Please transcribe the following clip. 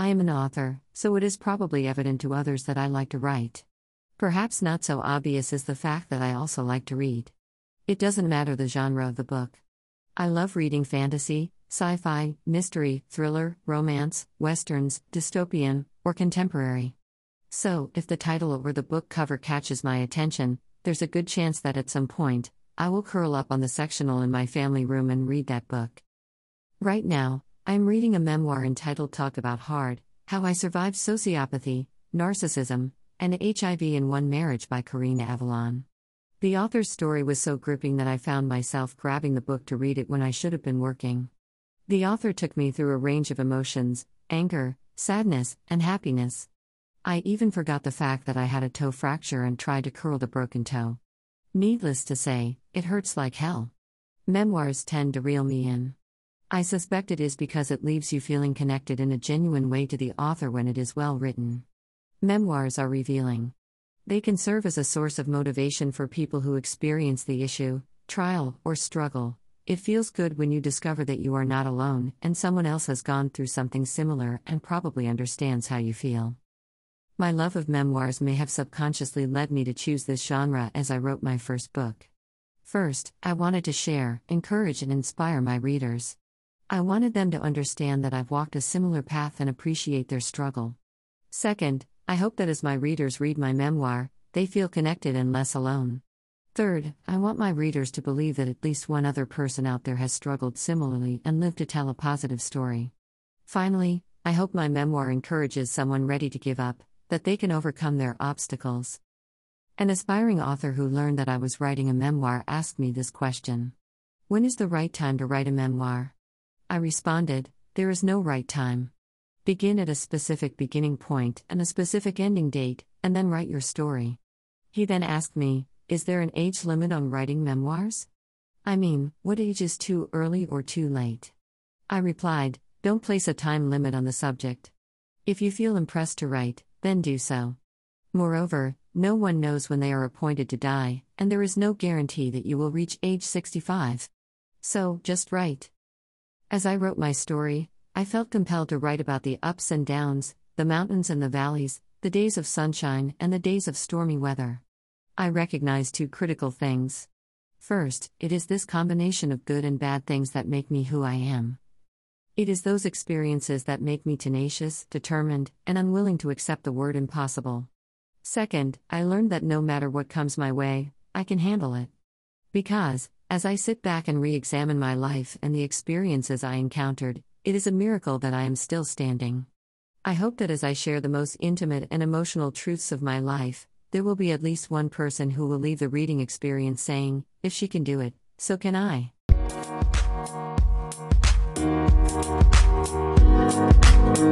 I am an author, so it is probably evident to others that I like to write. Perhaps not so obvious is the fact that I also like to read. It doesn't matter the genre of the book. I love reading fantasy, sci fi, mystery, thriller, romance, westerns, dystopian, or contemporary. So, if the title or the book cover catches my attention, there's a good chance that at some point, I will curl up on the sectional in my family room and read that book. Right now, I'm reading a memoir entitled Talk About Hard How I Survived Sociopathy, Narcissism, and HIV in One Marriage by Karina Avalon. The author's story was so gripping that I found myself grabbing the book to read it when I should have been working. The author took me through a range of emotions anger, sadness, and happiness. I even forgot the fact that I had a toe fracture and tried to curl the broken toe. Needless to say, it hurts like hell. Memoirs tend to reel me in. I suspect it is because it leaves you feeling connected in a genuine way to the author when it is well written. Memoirs are revealing. They can serve as a source of motivation for people who experience the issue, trial, or struggle. It feels good when you discover that you are not alone and someone else has gone through something similar and probably understands how you feel. My love of memoirs may have subconsciously led me to choose this genre as I wrote my first book. First, I wanted to share, encourage, and inspire my readers. I wanted them to understand that I've walked a similar path and appreciate their struggle. Second, I hope that as my readers read my memoir, they feel connected and less alone. Third, I want my readers to believe that at least one other person out there has struggled similarly and lived to tell a positive story. Finally, I hope my memoir encourages someone ready to give up, that they can overcome their obstacles. An aspiring author who learned that I was writing a memoir asked me this question When is the right time to write a memoir? I responded, There is no right time. Begin at a specific beginning point and a specific ending date, and then write your story. He then asked me, Is there an age limit on writing memoirs? I mean, what age is too early or too late? I replied, Don't place a time limit on the subject. If you feel impressed to write, then do so. Moreover, no one knows when they are appointed to die, and there is no guarantee that you will reach age 65. So, just write. As I wrote my story, I felt compelled to write about the ups and downs, the mountains and the valleys, the days of sunshine and the days of stormy weather. I recognize two critical things. First, it is this combination of good and bad things that make me who I am. It is those experiences that make me tenacious, determined, and unwilling to accept the word impossible. Second, I learned that no matter what comes my way, I can handle it. Because, as I sit back and re examine my life and the experiences I encountered, it is a miracle that I am still standing. I hope that as I share the most intimate and emotional truths of my life, there will be at least one person who will leave the reading experience saying, if she can do it, so can I. Thank you.